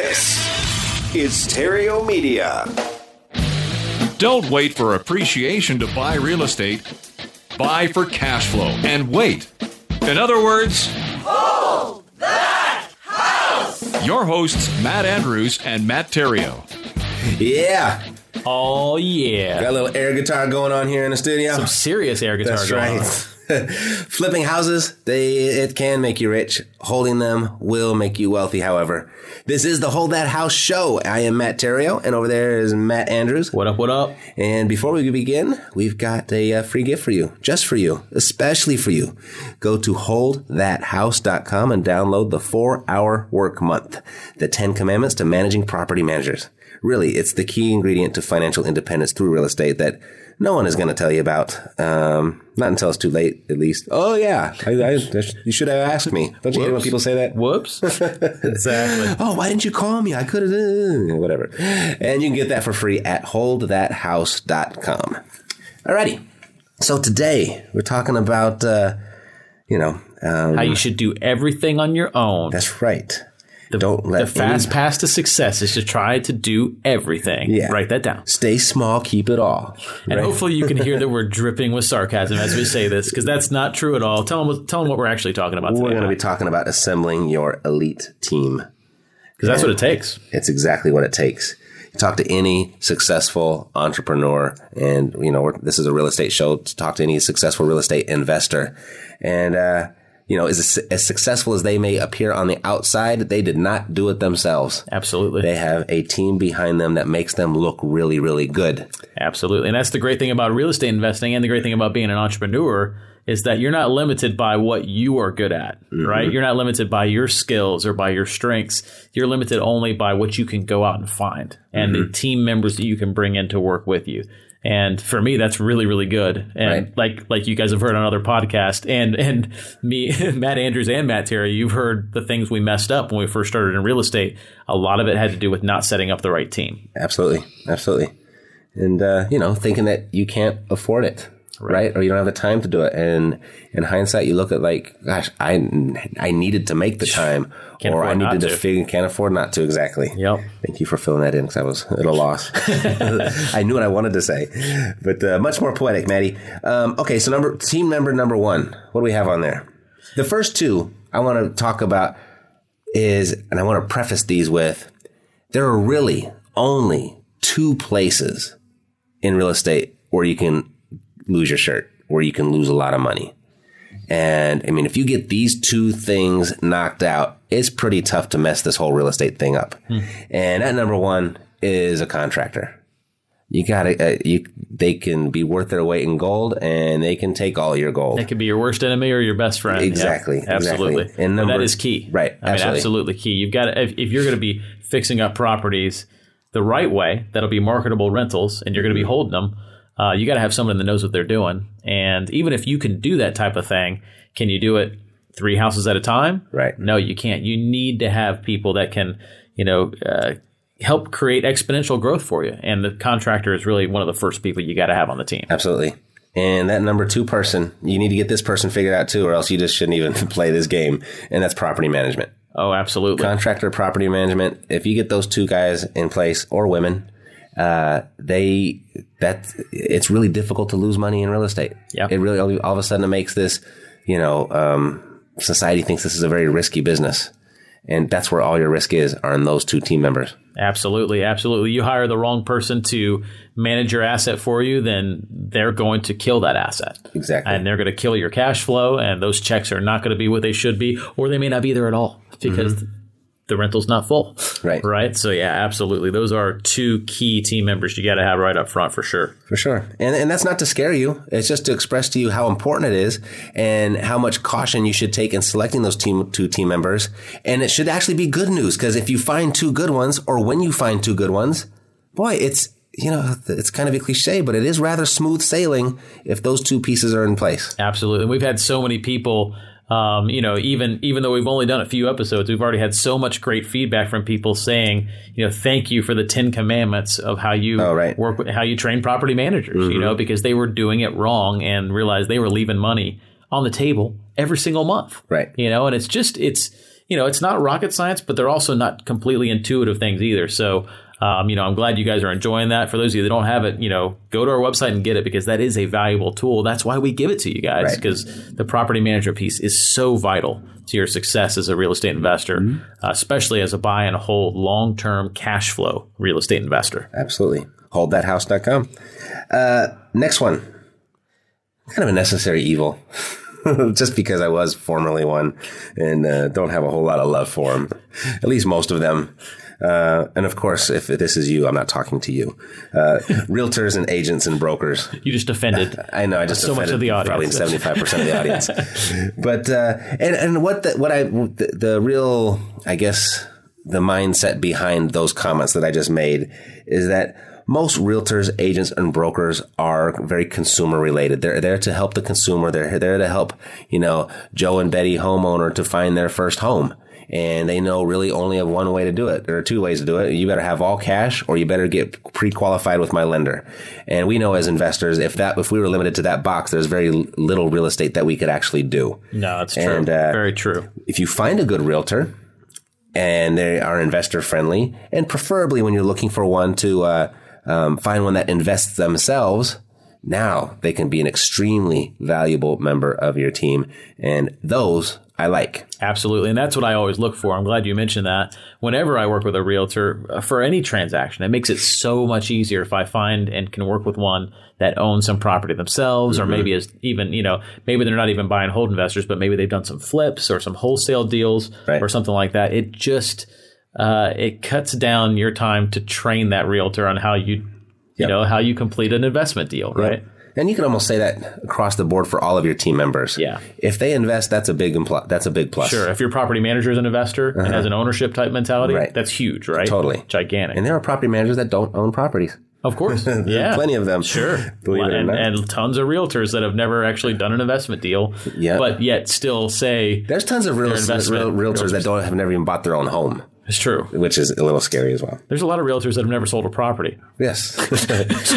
This is Stereo Media. Don't wait for appreciation to buy real estate. Buy for cash flow and wait. In other words, hold that house. Your hosts, Matt Andrews and Matt Terrio. Yeah. Oh yeah. Got a little air guitar going on here in the studio. Some serious air guitar That's going right. on. Flipping houses, they it can make you rich. Holding them will make you wealthy, however. This is the Hold That House show. I am Matt Terrio, and over there is Matt Andrews. What up? What up? And before we begin, we've got a uh, free gift for you, just for you, especially for you. Go to holdthathouse.com and download the four hour work month, the 10 commandments to managing property managers. Really, it's the key ingredient to financial independence through real estate that no one is going to tell you about. Um, not until it's too late, at least. Oh yeah, I, I, you should have asked me. Don't you hate when people say that? Whoops. exactly. Oh, why didn't you call me? I could have, uh, whatever. And you can get that for free at holdthathouse.com. Alrighty. So today we're talking about, uh, you know, um, How you should do everything on your own. that's right. The, don't let the fast path to success is to try to do everything. Yeah. Write that down. Stay small, keep it all. And right? hopefully you can hear that we're dripping with sarcasm as we say this, because that's not true at all. Tell them, what- tell them what we're actually talking about we're today. going to be talking about assembling your elite team. Because that's what it takes. It's exactly what it takes. You talk to any successful entrepreneur, and you know we're, this is a real estate show. To talk to any successful real estate investor, and uh, you know as as successful as they may appear on the outside, they did not do it themselves. Absolutely. They have a team behind them that makes them look really, really good. Absolutely. And that's the great thing about real estate investing and the great thing about being an entrepreneur is that you're not limited by what you are good at, mm-hmm. right? You're not limited by your skills or by your strengths. You're limited only by what you can go out and find and mm-hmm. the team members that you can bring in to work with you. And for me, that's really, really good. And Right. like like you guys have heard on other podcasts, and and me, Matt Andrews and Matt Terry, you've heard the things we messed up when we first started in real estate. A lot of it had to do with not setting up the right team. Absolutely, absolutely. And uh, you know, thinking that you can't afford it, right. Or you don't have the time to do it. And in hindsight, you look at like, gosh, I I needed to make the time, or I needed to, to. figure can't afford not to. Exactly. Yep. Thank you for filling that in because I was at a loss. I knew what I wanted to say, but uh, much more poetic, Maddie. Um, okay, so number team member number one. What do we have on there? The first two I want to talk about is, and I want to preface these with, there are really only two places in real estate where you can lose your shirt, where you can lose a lot of money. And I mean, if you get these two things knocked out, it's pretty tough to mess this whole real estate thing up. And at number one is a contractor. You gotta, uh, you, they can be worth their weight in gold and they can take all your gold. It could be your worst enemy or your best friend. Yeah, Exactly, absolutely. exactly. And number- that is key. right, I mean, absolutely. absolutely key. You've got to, if, if you're going to be fixing up properties the right way, that'll be marketable rentals, and you're going to be Mm-hmm. holding them. Uh, you got to have someone that knows what they're doing. And even if you can do that type of thing, can you do it three houses at a time? Right. No, you can't. You need to have people that can, you know, uh, help create exponential growth for you. And the contractor is really one of the first people you got to have on the team. Absolutely. And that number two person, you need to get this person figured out too, or else you just shouldn't even play this game. And that's property management. Oh, absolutely. Contractor property management. If you get those two guys in place or women, uh, they that it's really difficult to lose money in real estate. Yeah. It really all, all of a sudden it makes this, you know, um, society thinks this is a very risky business. And that's where all your risk is, are in those two team members. Absolutely, absolutely. You hire the wrong person to manage your asset for you, then they're going to kill that asset. Exactly. And they're going to kill your cash flow, and those checks are not going to be what they should be, or they may not be there at all because the rental's not full. Right. Right. So, yeah, absolutely. Those are two key team members you got to have right up front for sure. For sure. And, and that's not to scare you. It's just to express to you how important it is and how much caution you should take in selecting those team, two team members. And it should actually be good news because if you find two good ones or when you find two good ones, boy, it's, you know, it's kind of a cliche, but it is rather smooth sailing if those two pieces are in place. Absolutely. And We've had so many people um, you know, even even though we've only done a few episodes, we've already had so much great feedback from people saying, you know, thank you for the Ten Commandments of how you Oh, right. work with how you train property managers. You know, because they were doing it wrong and realized they were leaving money on the table every single month. Right. You know, and it's just it's you know it's not rocket science, but they're also not completely intuitive things either. So. Um, you know, I'm glad you guys are enjoying that. For those of you that don't have it, you know, go to our website and get it because that is a valuable tool. That's why we give it to you guys Right. because the property management piece is so vital to your success as a real estate investor, uh, especially as a buy and hold long term cash flow real estate investor. Absolutely. Holdthathouse.com. Uh, next one. Kind of a necessary evil. Just because I was formerly one and uh, don't have a whole lot of love for them. At least most of them. Uh, and of course, if this is you, I'm not talking to you. Uh, realtors and agents and brokers. You just offended. I know I just So much of the audience. probably seventy five percent of the audience. but uh, and and what the, what I the, the real I guess the mindset behind those comments that I just made is that most realtors, agents, and brokers are very consumer related. They're there to help the consumer. They're there to help you know Joe and Betty homeowner to find their first home. And they know really only of one way to do it. There are two ways to do it. You better have all cash or you better get pre-qualified with my lender. And we know as investors, if that, if we were limited to that box, there's very little real estate that we could actually do. No, that's true. And, uh, Very true. If you find a good realtor and they are investor friendly, and preferably when you're looking for one to uh, um, find one that invests themselves, now they can be an extremely valuable member of your team. And those I like. Absolutely. And that's what I always look for. I'm glad you mentioned that. Whenever I work with a realtor uh, for any transaction, it makes it so much easier if I find and can work with one that owns some property themselves, or maybe is even, you know, maybe they're not even buy and hold investors, but maybe they've done some flips or some wholesale deals Right. or something like that. It just, uh, it cuts down your time to train that realtor on how you, you Yep. know, how you complete an investment deal, right? And you can almost say that across the board for all of your team members. Yeah. If they invest, that's a big impl- that's a big plus. Sure. If your property manager is an investor and has an ownership type mentality, Uh-huh. Right. that's huge, right? Totally. Gigantic. And there are property managers that don't own properties. Of course. yeah. Plenty of them. Sure. Believe it or and, not. and tons of realtors that have never actually done an investment deal, Yeah. but yet still say There's tons of real, real realtors that don't have never even bought their own home, it's true. which is a little scary as well. There's a lot of realtors that have never sold a property. Yes.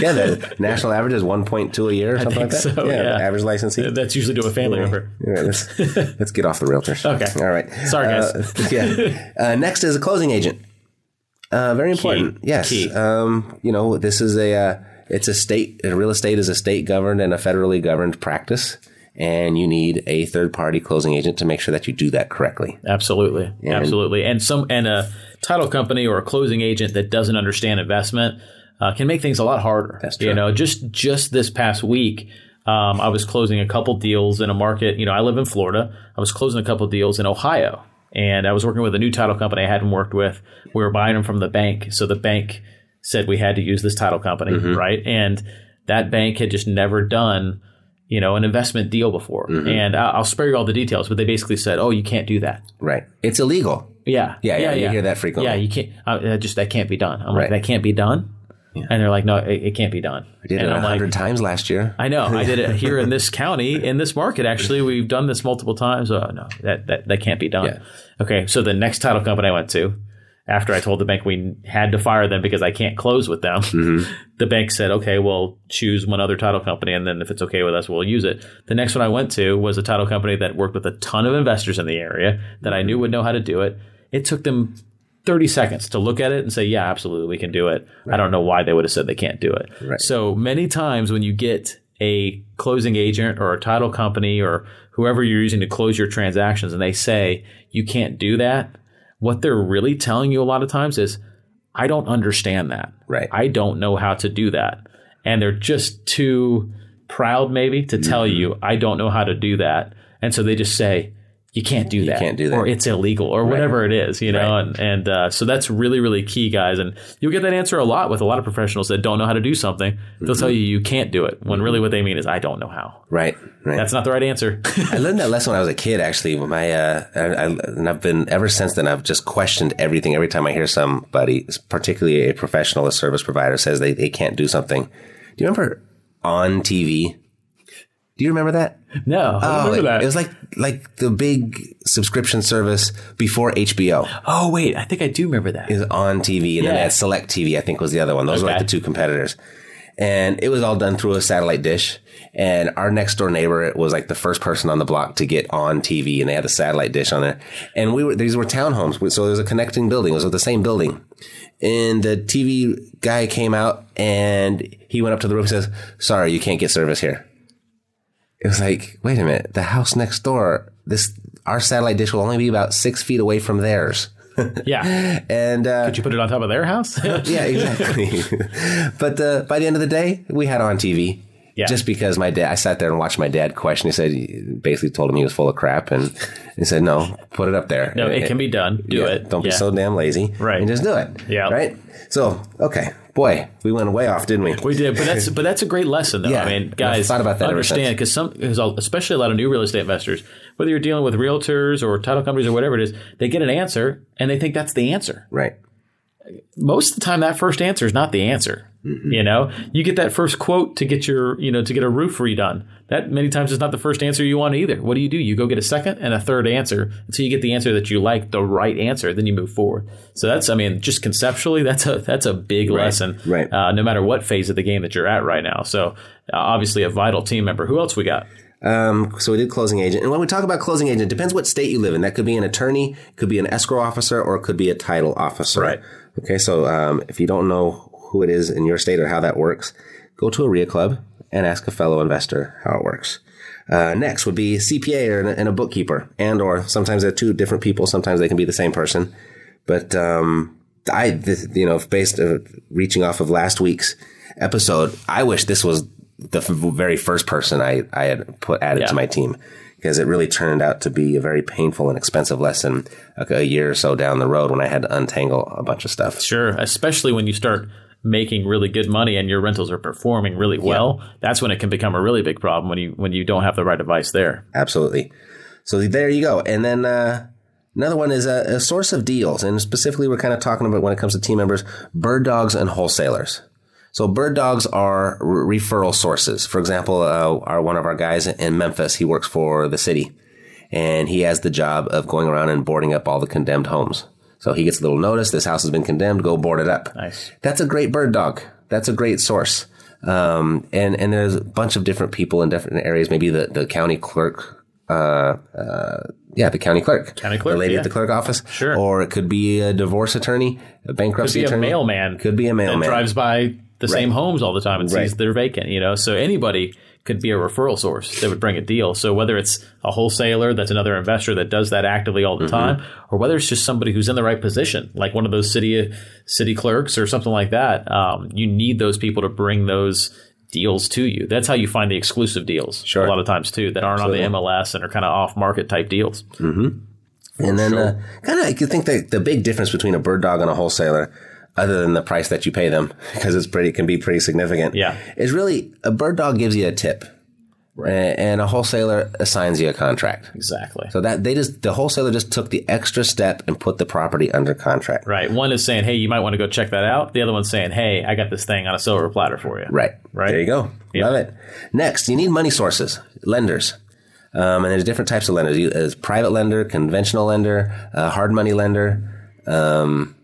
yeah, the national average is 1.2 a year or something like think that. so, yeah. the average licensee. That's usually to a family member. All right, let's, let's get off the realtors. Okay. All right. Sorry, guys. Uh, yeah. Uh, next is a closing agent. Uh, very important. Yes. Key. Um, you know, this is a, uh, it's a state, uh, real estate is a state governed and a federally governed practice. And you need a third party closing agent to make sure that you do that correctly. Absolutely, absolutely. And some and a title company or a closing agent that doesn't understand investment uh, can make things a lot harder. That's You know, just just this past week, um, I was closing a couple deals in a market. You know, I live in Florida. I was closing a couple deals in Ohio, and I was working with a new title company I hadn't worked with. We were buying them from the bank, so the bank said we had to use this title company, Mm-hmm. right? And that bank had just never done you know, an investment deal before. Mm-hmm. And I'll spare you all the details, but they basically said, "Oh, you can't do that." Right. It's illegal. Yeah, Yeah, yeah, you hear that frequently. Yeah, you can't. Uh, that just that can't be done. I'm Right. like, that can't be done. And they're like, no, it, it can't be done. I did and it a I'm like, hundred times last year. I know. I did it here in this county, in this market. Actually, we've done this multiple times. Oh no, that that, that can't be done. Yeah. Okay, so the next title company I went to, after I told the bank we had to fire them because I can't close with them, Mm-hmm. the bank said, okay, well, choose one other title company, and then if it's okay with us, we'll use it. The next one I went to was a title company that worked with a ton of investors in the area that I knew would know how to do it. It took them 30 seconds to look at it and say, yeah, absolutely, we can do it. I don't know why they would have said they can't do it. Right. So many times when you get a closing agent or a title company or whoever you're using to close your transactions and they say you can't do that, what they're really telling you a lot of times is, I don't understand that. Right. I don't know how to do that. And they're just too proud, maybe, to tell Mm-hmm. you, I don't know how to do that. And so they just say, you can't do that. You can't do that. Or it's illegal or whatever it is, you know? And, and uh, so that's really, really key, guys. And you'll get that answer a lot with a lot of professionals that don't know how to do something. They'll Mm-hmm. tell you you can't do it when really what they mean is, I don't know how. Right. Right. That's not the right answer. I learned that lesson when I was a kid. Actually, when my uh, I, I, and I've been ever since then. I've just questioned everything. Every time I hear somebody, particularly a professional, a service provider, says they, they can't do something. Do you remember on TV? Do you remember that? no, I Oh, remember it, that. it was like like the big subscription service before HBO oh, wait, I think I do remember that. is on TV, and then Yeah. they had SelecTV. I think was the other one. Those were like the two competitors, and it was all done through a satellite dish. And our next door neighbor was like the first person on the block to get on TV, and they had a satellite dish on there. And we were these were townhomes, so there was a connecting building. It was the same building. And the TV guy came out, and he went up to the roof and says, "Sorry, you can't get service here." It was like, wait a minute, the house next door, this our satellite dish will only be about six feet away from theirs. yeah. And uh, Did you put it on top of their house? yeah, exactly. but uh, by the end of the day, we had on TV. Yeah. Just because my dad, I sat there and watched my dad question. He said, basically told him he was full of crap, and he said, "No, put it up there. no, it can be done. Do Yeah, it. Don't be so damn lazy. Right. And just do it. Yeah. Right. So, okay, boy, we went way off, didn't we? We did, but that's but that's a great lesson, though. Yeah. I mean, guys, thought about that understand because some, because especially a lot of new real estate investors, whether you're dealing with realtors or title companies or whatever it is, they get an answer and they think that's the answer. Right. Most of the time, that first answer is not the answer. Mm-hmm. You know, you get that first quote to get your, you know, to get a roof redone. That many times is not the first answer you want either. What do you do? You go get a second and a third answer until you get the answer that you like, the right answer. Then you move forward. So that's, I mean, just conceptually, that's a that's a big lesson. right. Uh, no matter what phase of the game that you're at right now. So uh, obviously a vital team member. Who else we got? Um, so we did closing agent. And when we talk about closing agent, it depends what state you live in. That could be an attorney, could be an escrow officer, or it could be a title officer. Right. Okay. So, um, if you don't know who it is in your state or how that works, go to a REIA club and ask a fellow investor how it works. Uh, next would be CPA or, and a bookkeeper and, or sometimes they're two different people. Sometimes they can be the same person. But, um, I, th- you know, based uh, reaching off of last week's episode, I wish this was the f- very first person I, I had put added Yeah. to my team because it really turned out to be a very painful and expensive lesson like a year or so down the road when I had to untangle a bunch of stuff. Sure, especially when you start making really good money and your rentals are performing really well. That's when it can become a really big problem when you when you don't have the right advice there. Absolutely. So there you go. And then uh, another one is a, a source of deals. And specifically, we're kind of talking about when it comes to team members, bird dogs and wholesalers. So bird dogs are re- referral sources. For example, uh, our one of our guys in Memphis, he works for the city, and he has the job of going around and boarding up all the condemned homes. So he gets a little notice: this house has been condemned. Go board it up. Nice. That's a great bird dog. That's a great source. Um, and and there's a bunch of different people in different areas. Maybe the the county clerk. Uh, uh, yeah, the county clerk, County clerk, the lady yeah. at the clerk office, Sure. or it could be a divorce attorney, a bankruptcy Could be a attorney, mailman. could be a that mailman, drives by the same homes all the time and sees they're vacant. You know, so anybody could be a referral source that would bring a deal. So whether it's a wholesaler that's another investor that does that actively all the Mm-hmm. time, or whether it's just somebody who's in the right position, like one of those city city clerks or something like that, um, you need those people to bring those deals to you. That's how you find the exclusive deals. Sure. a lot of times too that aren't Absolutely. on the MLS and are kind of off market type deals. And then uh, kind of, I could think that the big difference between a bird dog and a wholesaler, other than the price that you pay them, because it's pretty can be pretty significant. Yeah. is really a bird dog gives you a tip, A- and a wholesaler assigns you a contract. Exactly. So that they just the wholesaler just took the extra step and put the property under contract. Right. One is saying, "Hey, you might want to go check that out." The other one's saying, "Hey, I got this thing on a silver platter for you." Right. Right. There you go. Yeah. Love it. Next, you need money sources, lenders. Um, and there's different types of lenders. You, as private lender, conventional lender, uh, hard money lender, um,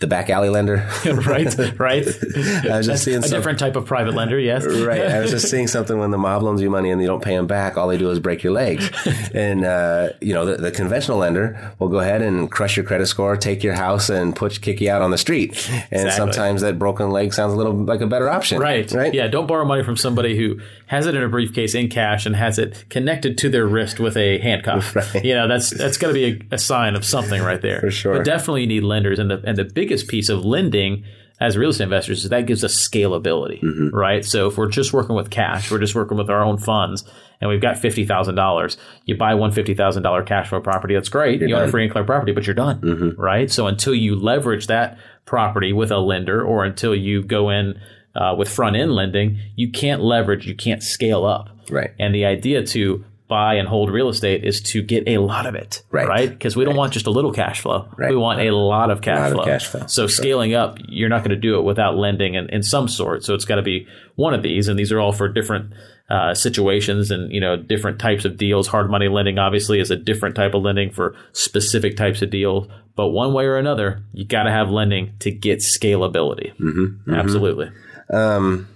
the back alley lender. right. Right. I was just seeing a some, different type of private lender. Yes. right. I was just seeing something when the mob loans you money and you don't pay them back. All they do is break your legs. and, uh, you know, the, the conventional lender will go ahead and crush your credit score, take your house and put, kick you out on the street. And Exactly. sometimes that broken leg sounds a little like a better option. Right. Right. Yeah. Don't borrow money from somebody who has it in a briefcase in cash and has it connected to their wrist with a handcuff. Right. You know, that's that's got to be a, a sign of something right there. For sure. But definitely you need lenders, and the and the biggest piece of lending as real estate investors is that gives us scalability, Mm-hmm. right? So if we're just working with cash, we're just working with our own funds, and we've got fifty thousand dollars, you buy one fifty thousand dollar cash flow property, that's great. you own a done. Mm-hmm. free and clear property, but you're done, right? So until you leverage that property with a lender, or until you go in uh, with front end lending, you can't leverage, you can't scale up, Right. And the idea to buy and hold real estate is to get a lot of it, Right. Right? Because we don't want just a little cash flow. Right. We want a lot of cash lot of flow. cash flow. So scaling up, you're not going to do it without lending in, in some sort. So it's got to be one of these, and these are all for different uh, situations and you know different types of deals. Hard money lending obviously is a different type of lending for specific types of deals. But one way or another, you got to have lending to get scalability. Mm-hmm. Absolutely. Um,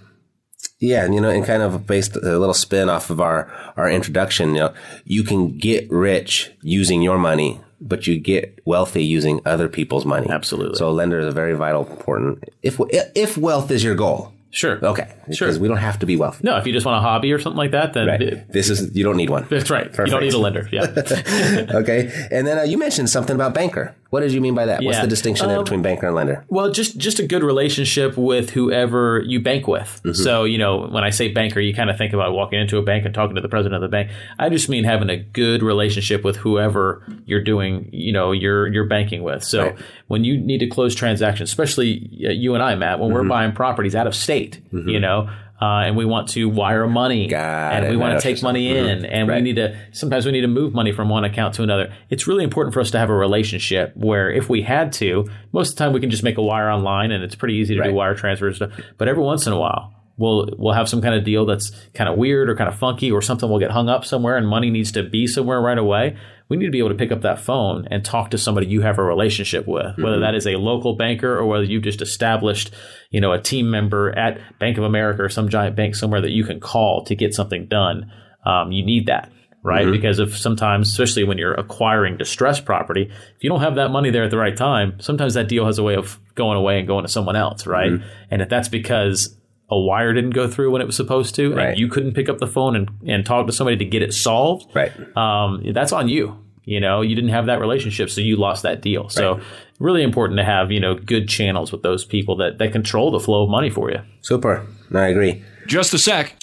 yeah, and you know, and kind of based a little spin off of our our introduction, you know, you can get rich using your money, but you get wealthy using other people's money. Absolutely. So a lender is a very vital, important. If if wealth is your goal, Sure. okay, Sure. because we don't have to be wealthy. No, if you just want a hobby or something like that, then Right. it- This is you don't need one. that's right. You don't need a lender. Yeah. okay, and then uh, you mentioned something about banker. What did you mean by that? What's the distinction there Um, between banker and lender? Well, just just a good relationship with whoever you bank with. Mm-hmm. So, you know, when I say banker, you kind of think about walking into a bank and talking to the president of the bank. I just mean having a good relationship with whoever you're doing, you know, you're you're banking with. So, Right. when you need to close transactions, especially uh, you and I, Matt, when Mm-hmm. we're buying properties out of state, you know, uh, and we want to wire money, Got and it. we want to take money in, and Right. we need to sometimes we need to move money from one account to another. It's really important for us to have a relationship where if we had to, most of the time we can just make a wire online and it's pretty easy to Right. do wire transfers. But every once in a while, we'll we'll have some kind of deal that's kind of weird or kind of funky or something will get hung up somewhere and money needs to be somewhere right away. We need to be able to pick up that phone and talk to somebody you have a relationship with, whether mm-hmm. that is a local banker or whether you've just established, you know, a team member at Bank of America or some giant bank somewhere that you can call to get something done. Um, you need that right? Mm-hmm. Because if sometimes, especially when you're acquiring distressed property, if you don't have that money there at the right time, sometimes that deal has a way of going away and going to someone else, right? Mm-hmm. And if that's because a wire didn't go through when it was supposed to, Right. and you couldn't pick up the phone and, and talk to somebody to get it solved, Right. um, that's on you. You know, you didn't have that relationship, so you lost that deal. So, really important to have you know good channels with those people that that control the flow of money for you. Super. I agree. Just a sec.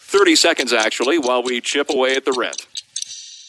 30 seconds, actually, while we chip away at the rent.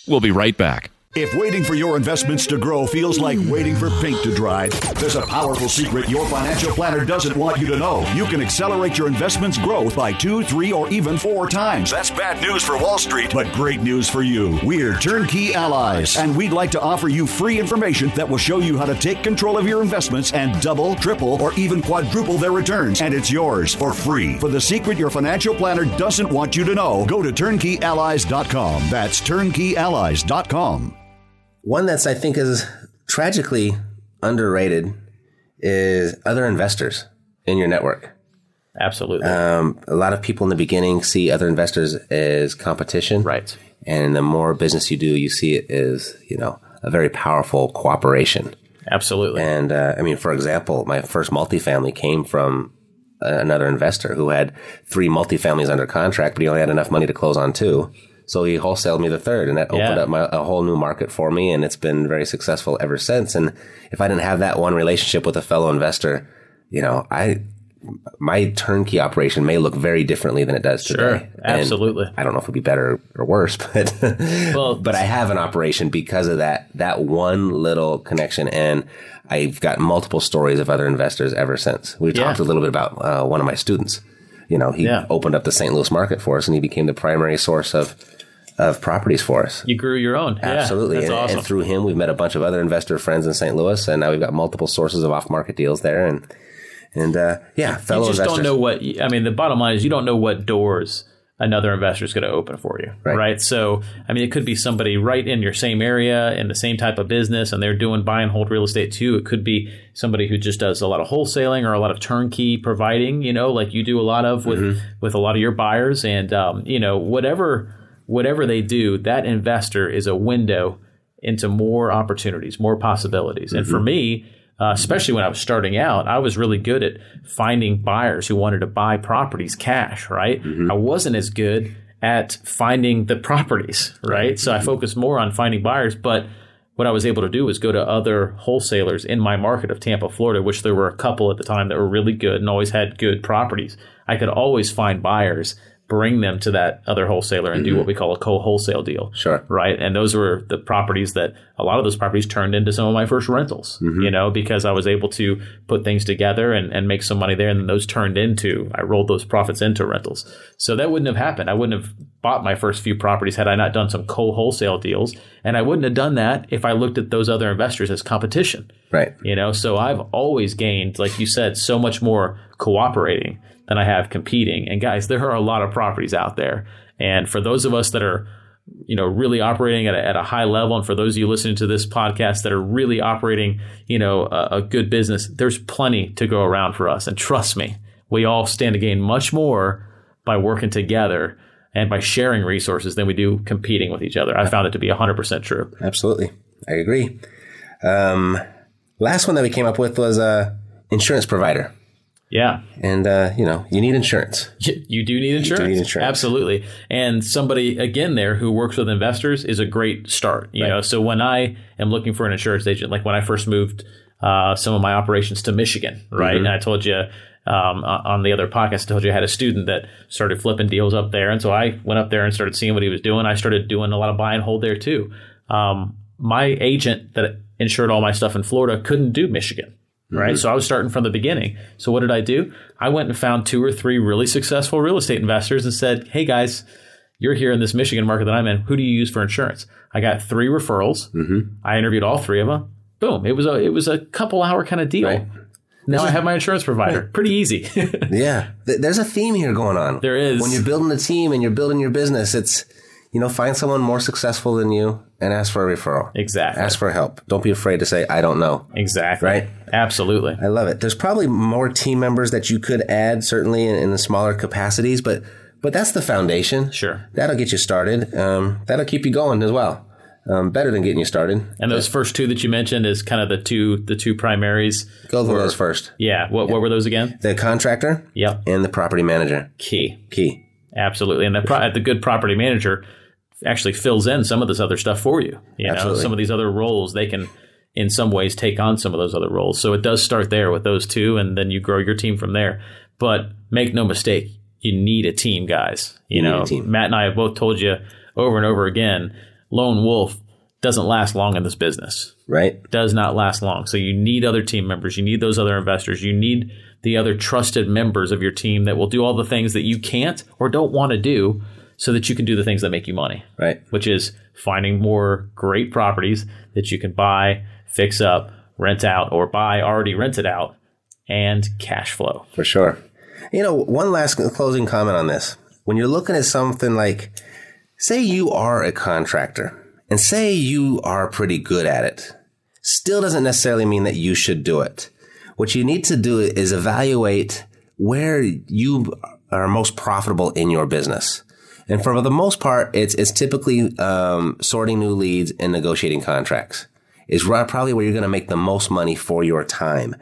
We'll be right back. If waiting for your investments to grow feels like waiting for paint to dry, there's a powerful secret your financial planner doesn't want you to know. You can accelerate your investments' growth by two, three, or even four times. That's bad news for Wall Street, but great news for you. We're Turnkey Allies, and we'd like to offer you free information that will show you how to take control of your investments and double, triple, or even quadruple their returns. And it's yours for free. For the secret your financial planner doesn't want you to know, go to turnkeyallies.com. That's turnkeyallies.com. One that's I think is tragically underrated is other investors in your network. Absolutely, Um, a lot of people in the beginning see other investors as competition, right. And the more business you do, you see it as you know a very powerful cooperation. Absolutely. And uh, I mean, for example, my first multifamily came from uh, another investor who had three multifamilies under contract, but he only had enough money to close on two. So he wholesaled me the third, and that opened Yeah. up my, a whole new market for me, and it's been very successful ever since. And if I didn't have that one relationship with a fellow investor, you know, I my turnkey operation may look very differently than it does Sure, today. And absolutely. I don't know if it'd be better or worse, but Well, but I have an operation because of that that one little connection, and I've got multiple stories of other investors ever since. We Yeah. talked a little bit about uh, one of my students. You know, he Yeah. opened up the St. Louis market for us, and he became the primary source of of properties for us. You grew your own. Yeah, Absolutely, That's and, awesome. and through him, we've met a bunch of other investor friends in St. Louis, and now we've got multiple sources of off market deals there, and and uh, yeah, fellow you just investors. don't know what I mean. The bottom line is you don't know what doors another investor is going to open for you, Right. right. So, I mean, it could be somebody right in your same area in the same type of business, and they're doing buy and hold real estate too. It could be somebody who just does a lot of wholesaling or a lot of turnkey providing, you know, like you do a lot of with Mm-hmm. with a lot of your buyers, and um, you know, whatever whatever they do, that investor is a window into more opportunities, more possibilities. And Mm-hmm. for me, uh, especially when I was starting out, I was really good at finding buyers who wanted to buy properties cash, right? I wasn't as good at finding the properties, right? So I focused more on finding buyers, but what I was able to do was go to other wholesalers in my market of Tampa, Florida, which there were a couple at the time that were really good and always had good properties. I could always find buyers, bring them to that other wholesaler and do what mm-hmm. we call a co-wholesale deal. Sure. Right. And those were the properties that a lot of those properties turned into some of my first rentals, mm-hmm. you know, because I was able to put things together and, and make some money there. And then those turned into, I rolled those profits into rentals. So that wouldn't have happened. I wouldn't have bought my first few properties had I not done some co-wholesale deals. And I wouldn't have done that if I looked at those other investors as competition. Right. You know, so I've always gained, like you said, so much more cooperating than I have competing. And guys, there are a lot of properties out there. And for those of us that are, you know, really operating at a, at a high level, and for those of you listening to this podcast that are really operating, you know, a, a good business, there's plenty to go around for us. And trust me, we all stand to gain much more by working together and by sharing resources than we do competing with each other. I found it to be 100% true. Absolutely. I agree. Um, last one that we came up with was a insurance provider. Yeah. And, uh, you know, you need insurance. You do need insurance. need insurance. Absolutely. And somebody again there who works with investors is a great start. You Right. know, so when I am looking for an insurance agent, like when I first moved uh, some of my operations to Michigan, right? Mm-hmm. And I told you um, on the other podcast, I told you I had a student that started flipping deals up there, and so I went up there and started seeing what he was doing. I started doing a lot of buy and hold there too. Um, my agent that insured all my stuff in Florida couldn't do Michigan right? So I was starting from the beginning. So what did I do? I went and found two or three really successful real estate investors and said, "Hey guys, you're here in this Michigan market that I'm in. Who do you use for insurance?" I got three referrals. Mm-hmm. I interviewed all three of them. Boom! It was a it was a couple hour kind of deal. Right. Now I have my insurance provider. Pretty easy. Yeah. There's a theme here going on. There is. When you're building a team and you're building your business, it's, you know, find someone more successful than you and ask for a referral. exactly. Ask for help. Don't be afraid to say, I don't know. exactly. Right. Absolutely. I love it. There's probably more team members that you could add, certainly in, in the smaller capacities, but but that's the foundation. Sure. That'll get you started. Um, that'll keep you going as well. Um, better than getting you started. And those first two that you mentioned is kind of the two the two primaries. Go for those first. Yeah. What what were those again? The contractor Yep. and the property manager. Key. Key. Absolutely, and the pro- the good property manager actually fills in some of this other stuff for you. You know, some of these other roles they can, in some ways, take on some of those other roles. So it does start there with those two, and then you grow your team from there. But make no mistake, you need a team, guys. You, need know. Matt and I have both told you over and over again, lone wolf doesn't last long in this business Right? does not last long. So you need other team members. You need those other investors. You need the other trusted members of your team that will do all the things that you can't or don't want to do so that you can do the things that make you money, Right. which is finding more great properties that you can buy, fix up, rent out, or buy already rented out and cash flow. For sure. You know, one last closing comment on this. When you're looking at something like, say you are a contractor and say you are pretty good at it, still doesn't necessarily mean that you should do it. What you need to do is evaluate where you are most profitable in your business. And for the most part, it's, it's typically um, sorting new leads and negotiating contracts is probably where you're going to make the most money for your time.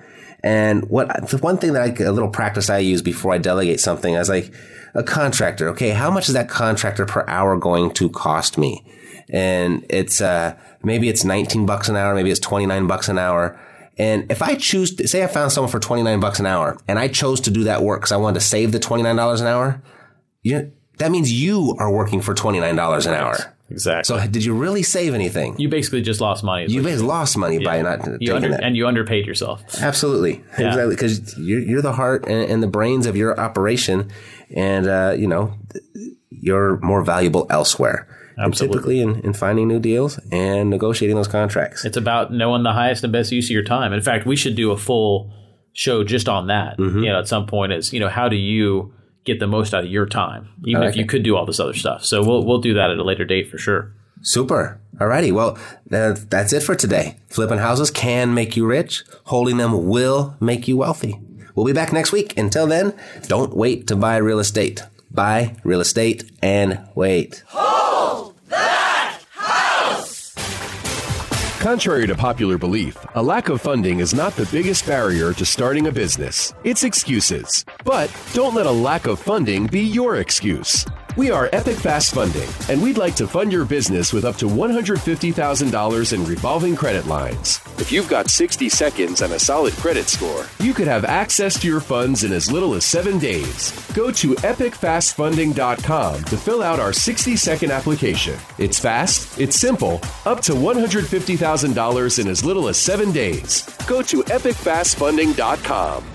And what the one thing that I, a little practice I use before I delegate something, I was like, a contractor. Okay, how much is that contractor per hour going to cost me? And it's uh, maybe it's 19 bucks an hour, maybe it's 29 bucks an hour. And if I choose, to, say I found someone for 29 bucks an hour, and I chose to do that work because I wanted to save the 29 dollars an hour, you that means you are working for 29 dollars an hour. Exactly. So did you really save anything? you basically just lost money. You guys lost money by not you taking under, that. and you underpaid yourself. Absolutely, Yeah. exactly, because you're, you're the heart and, and the brains of your operation, and uh, you know you're more valuable elsewhere. And typically in, in finding new deals and negotiating those contracts. It's about knowing the highest and best use of your time. In fact, we should do a full show just on that. Mm-hmm. You know, at some point, is you know, how do you get the most out of your time, even I if you could do all this other stuff. So we'll we'll do that at a later date for sure. Super. Alrighty. Well, uh, that's it for today. Flipping houses can make you rich. Holding them will make you wealthy. We'll be back next week. Until then, don't wait to buy real estate. Buy real estate and wait. Contrary to popular belief, a lack of funding is not the biggest barrier to starting a business. It's excuses. But don't let a lack of funding be your excuse. We are Epic Fast Funding, and we'd like to fund your business with up to $150,000 in revolving credit lines. If you've got 60 seconds and a solid credit score, you could have access to your funds in as little as seven days. Go to epicfastfunding.com to fill out our 60 second application. It's fast, it's simple, up to $150,000 in as little as seven days. Go to epicfastfunding.com.